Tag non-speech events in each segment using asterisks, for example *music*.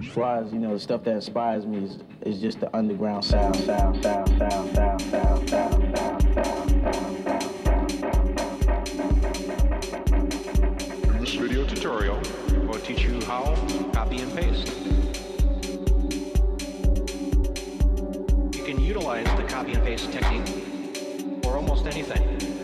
As far as, you know, the stuff that inspires me is, is just the underground sound, sound, sound, sound, sound, sound, sound, sound, This video tutorial will teach you how copy and paste. You can utilize the copy and paste technique for almost anything.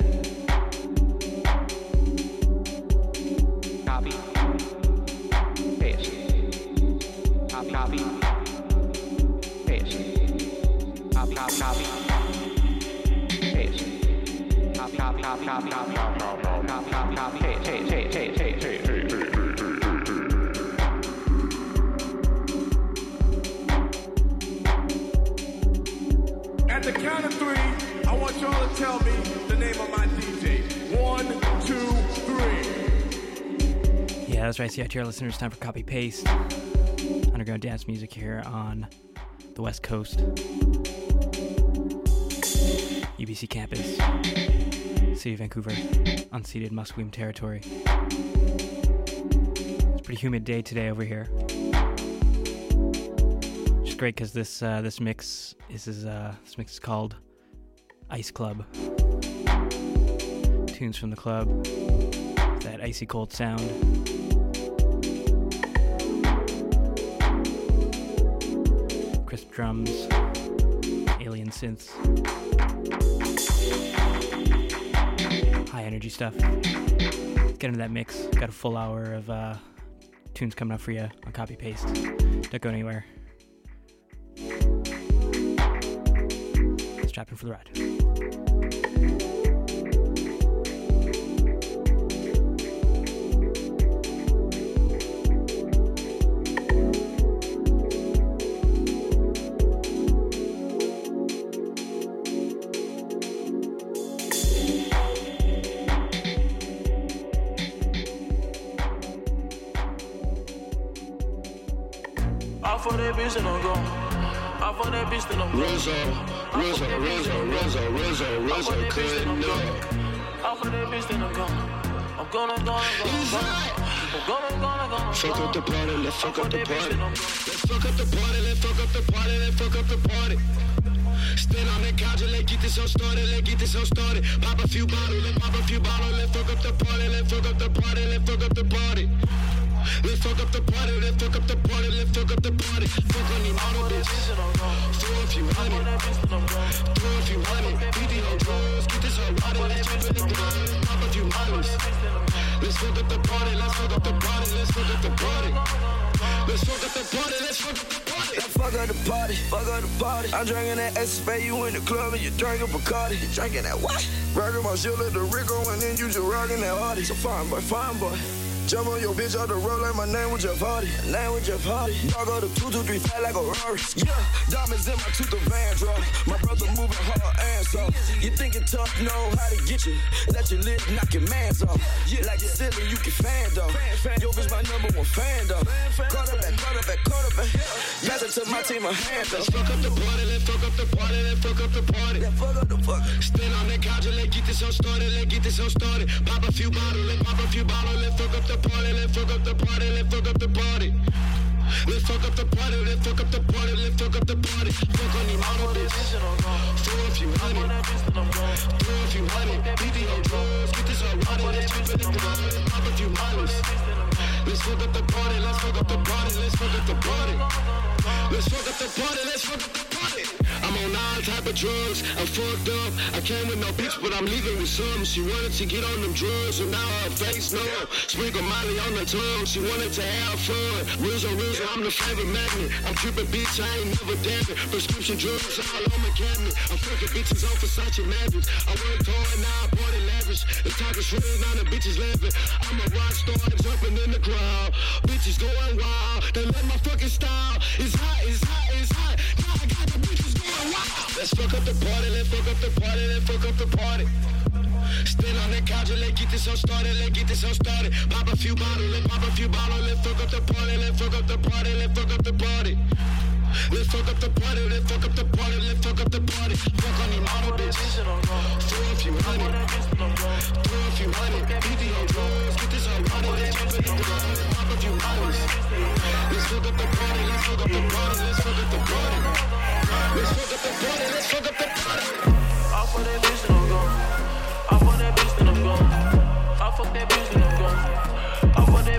That's right, CITR listeners. Time for copy paste. Underground dance music here on the West Coast. UBC campus, City of Vancouver, unceded Musqueam territory. It's a pretty humid day today over here. Which is great because this uh, this mix this is uh, this mix is called Ice Club. Tunes from the club, that icy cold sound. crisp drums, synths, high energy stuff. Get into that mix. Got a full hour of uh, tunes coming up for you on copy paste. Don't go anywhere. Strap in for the ride. For that bitch and I'm gone. I for that bitch and I'm gone. Rizzo, Rizzo, Rizzo, Rizzo, Rizzo, Rizzo, couldn't do it. I for that bitch and I'm gone. I'm gonna, gonna, gonna, gonna. I'm gonna, gonna, gonna, Fuck up the party, let's fuck up the party. Let's fuck up the party, let's fuck up the party, let's fuck up the party. Stand on the couch and let's get this all started, let's get this all started. Pop a few bottles, let's pop a few bottles, let's fuck up the party, let's fuck up the party, let's fuck up the party. Let's fuck up the party, let's fuck up the party, let's fuck up the party. Fuck on the model, bitch. Throw a few hundred, throw a few hundred. BD on drugs, get this all rotted, let's jump in the blood, pop a few models. Let's fuck up the party, let's fuck up the party, let's fuck up the party. Let's fuck up the party, let's fuck up the party. Let's fuck up the party, fuck up the party. I'm drinking that Escape, you in the club and you drinking Bacardi. You drinking that what? Rockin' my shit the Rico and then you just rockin' that Hardy. So fine boy, fine boy. Jump on your bitch out the road like my name was Jeff Hardy. Name was Jeff Hardy. Dog go to 223 fat like a Rari. Yeah, diamonds in my tooth of Van draw. My brother moving hard and so. You thinking tough, know how to get you. Let your lip knock your mans off. Yeah, like you silly, you can fan though. Yo, bitch, my number one fan though. Quarterback, quarterback, quarterback. Pass it to my team, a hand though. Let's fuck up the party, let's fuck up the party, let's fuck up the party. Yeah, fuck up the fuck. Stand on the couch and let's get this all started, let's get this all started. Pop a few bottles, let's pop a few bottles, let's fuck up the party, let's fuck up the party, let's fuck up the party. Let's fuck up the party, let's fuck up the party, let's fuck up the party. Fuck on the model, bitch. Throw a few hundred, throw a few hundred. BD on drugs, get this all rotted, let's jump in the club, pop a few models. Let's fuck up the party, let's fuck up the party, let's fuck up the party. Let's fuck up the party, let's fuck up the party. I'm on all type of drugs, I'm fucked up. I came with no bitch, but I'm leaving with some. She wanted to get on them drugs, so now her face no. Sprinkle Molly on the tongue, she wanted to have fun. Rizzo, Rizzo, I'm the favorite magnet. I'm tripping, bitch, I ain't never dancing. Prescription drugs all on my cabinet. I'm fucking bitches on Versace Mavericks. I worked hard, now I bought it lavish. The talking shit, now the bitches laughing. I'm a rock star, jumping in the crowd. Bitches going wild, they love my fucking style. It's hot, it's hot, it's hot. Let's fuck up the party, let's fuck up the party, let's fuck up the party. Still on the couch, let's get this all started, let's get this all started. Pop a few bottles, let's pop a few bottles, let's fuck up the party, let's fuck up the party, let's fuck up the party. Let's fuck up the party, let's fuck up the party, let's fuck up the party. Fuck on your model bitch. Throw a few hundred, throw a few hundred. BD on drugs, get this all water, let's jump in the drugs. Pop a few bottles. Let's fuck up the party, let's fuck up the party, let's fuck up the party. I'm that bitch, then I'm gone. I fuck that bitch, then I'm gone. I fuck that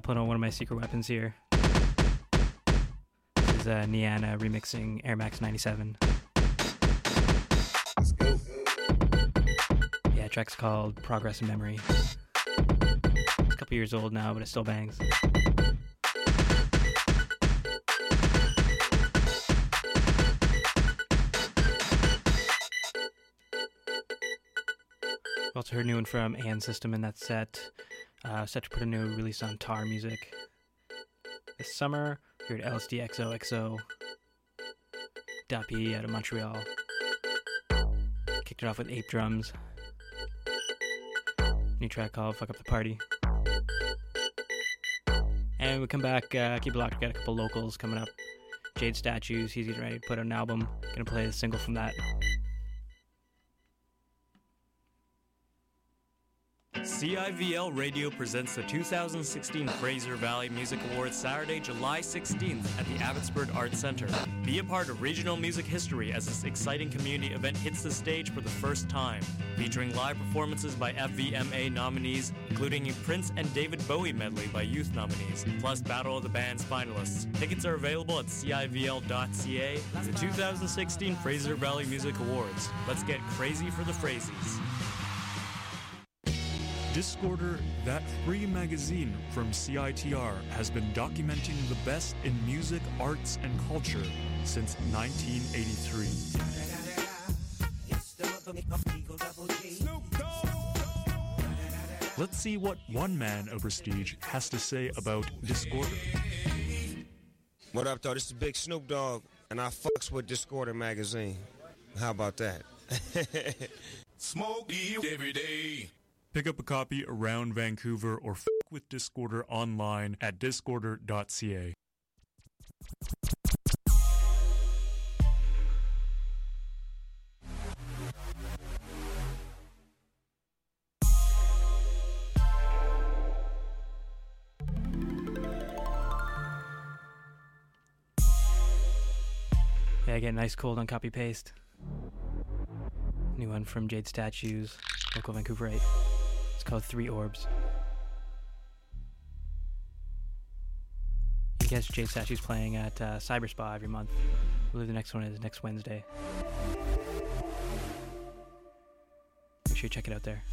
pulling on one of my secret weapons here. This is uh, Niana remixing Air Max 97. Let's go. Yeah, track's called Progress in Memory. It's a couple years old now, but it still bangs. Also heard new one from AN System in that set. Uh, set to put a new release on Tar Music this summer. Here at LSD XOXO. Dappy out of Montreal. Kicked it off with Ape Drums. New track called Fuck Up the Party. And we come back, uh, keep it locked, got a couple locals coming up. Jade Statues, he's getting ready to put out an album. Gonna play the single from that. CIVL Radio presents the 2016 Fraser Valley Music Awards Saturday, July 16th at the Abbotsford Arts Center. Be a part of regional music history as this exciting community event hits the stage for the first time, featuring live performances by FVMA nominees, including a Prince and David Bowie medley by youth nominees, plus Battle of the Bands finalists. Tickets are available at CIVL.ca. The 2016 Fraser Valley Music Awards. Let's get crazy for the Frasies. Discorder, that free magazine from CITR, has been documenting the best in music, arts, and culture since 1983. Let's see what one man of prestige has to say about Discorder. What up, though? This is Big Snoop Dogg, and I fucks with Discorder magazine. How about that? *laughs* Smoke every day. Pick up a copy around Vancouver or f with Discorder online at discorder.ca. Yeah, get nice cold on copy paste. New one from Jade Statues, local Vancouverite. It's called Three Orbs. You catch Jade Statues playing at uh, Cyber Spa every month. I believe the next one is next Wednesday. Make sure you check it out there.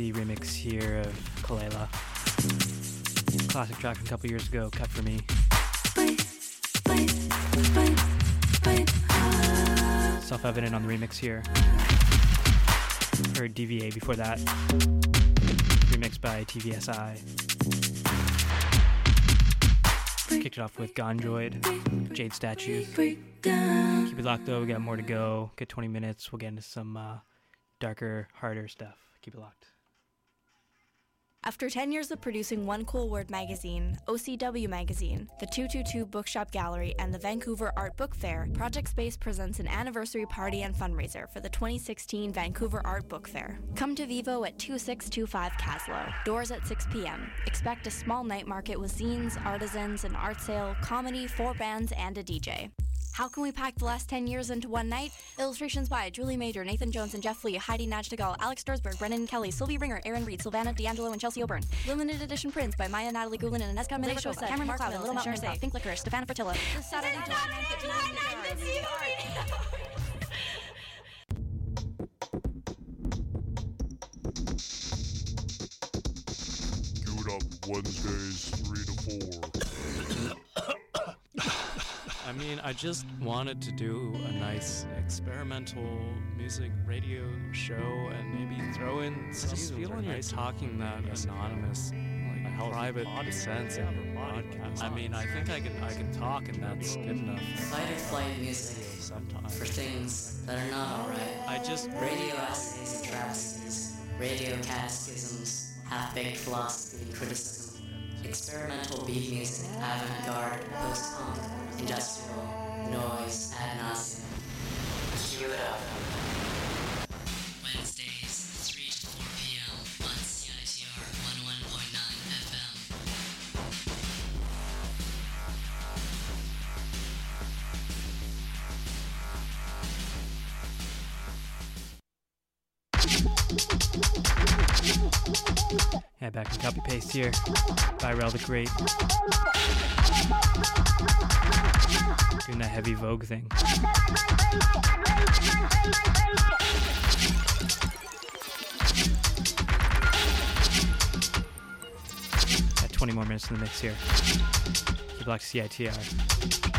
Remix here of Kelela. Classic track from a couple years ago, cut for me. Self evident on the remix here. Heard DVA before that. Remixed by TVSI. Kicked it off with Gondroid, Jade Statues. Keep it locked though, we got more to go. Get 20 minutes, we'll get into some uh, darker, harder stuff. Keep it locked. After 10 years of producing One Cool Word magazine, OCW magazine, the 222 Bookshop Gallery, and the Vancouver Art Book Fair, Project Space presents an anniversary party and fundraiser for the 2016 Vancouver Art Book Fair. Come to Vivo at 2625 Kaslo. Doors at 6 p.m. Expect a small night market with zines, artisans, an art sale, comedy, four bands, and a DJ. How can we pack the last 10 years into one night? Illustrations by Julie Major, Nathan Jones, and Jeff Lee, Heidi Najtegal, Alex Sturzberg, Brennan Kelly, Sylvie Ringer, Aaron Reed, Savannah D'Angelo, and Chelsea Oburn. Limited edition prints by Maya Natalie Gulen and Aneska Milesh, Cameron McLeod, Little Mountain Improv, Pink Licorice, Stefana Fertilla. This Saturday, Queued up Wednesdays 3 to 4. I mean, I just wanted to do a nice experimental music radio show and maybe throw in some are feeling you're talking that anonymous, like private sense in your podcast. I mean, I think I can I can talk and that's good enough. Fight or flight music sometimes for things that are not alright. I just radio essays and travesties, radio catechisms, half-baked philosophy and criticism, experimental beat music, avant-garde, post-punk, industrial, noise, ad nauseum. Cue it up. Wednesdays, 3 to 4 p.m. on CITR 101.9 FM. Yeah, back in copy paste here by Rel the Great. Doing that heavy Vogue thing. Got 20 more minutes in the mix here. Keep locked CITR.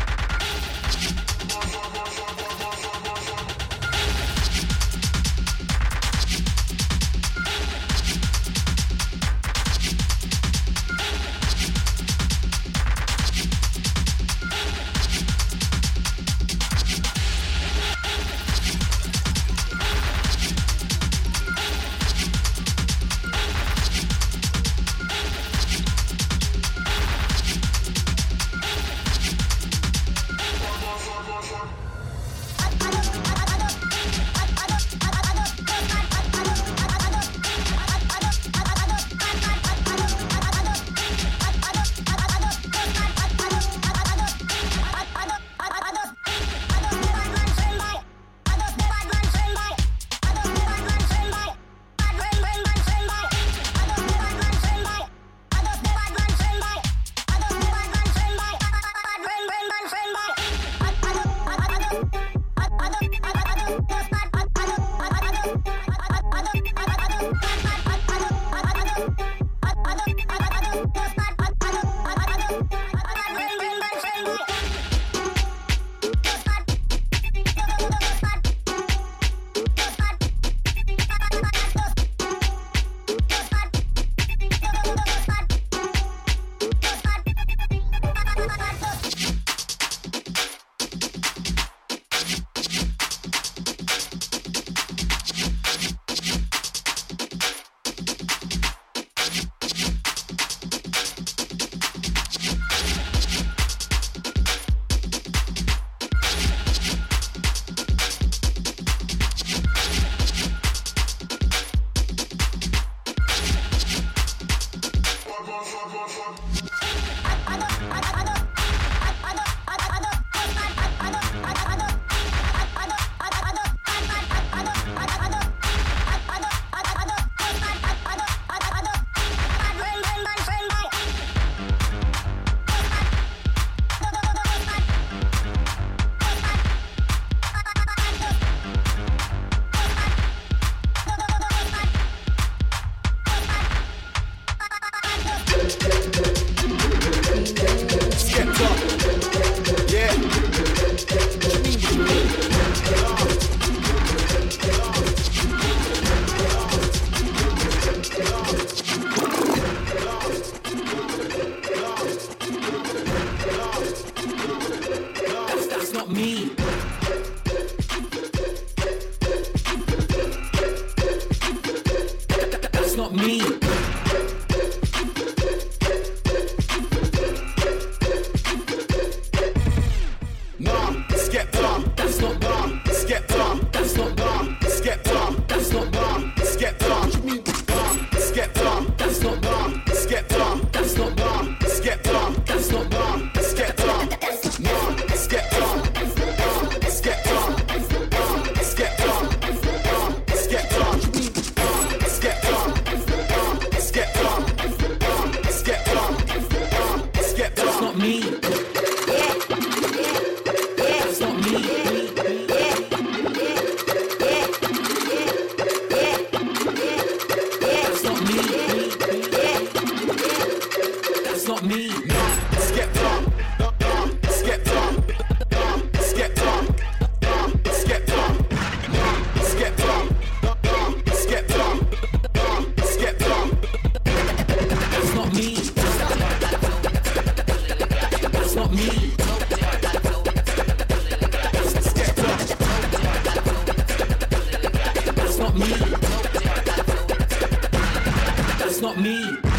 That's not me. That's not me.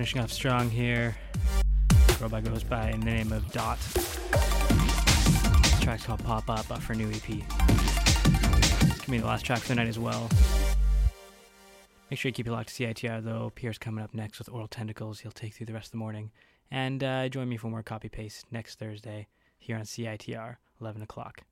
Finishing off strong here. Robot goes by in the name of Dot. Track's called Pop Up off her new EP. It's gonna be the last track for the night as well. Make sure you keep it locked to CITR though. Pierre's coming up next with Aural Tentacles. He'll take through the rest of the morning. And uh, join me for more copy paste next Thursday here on CITR, 11 o'clock.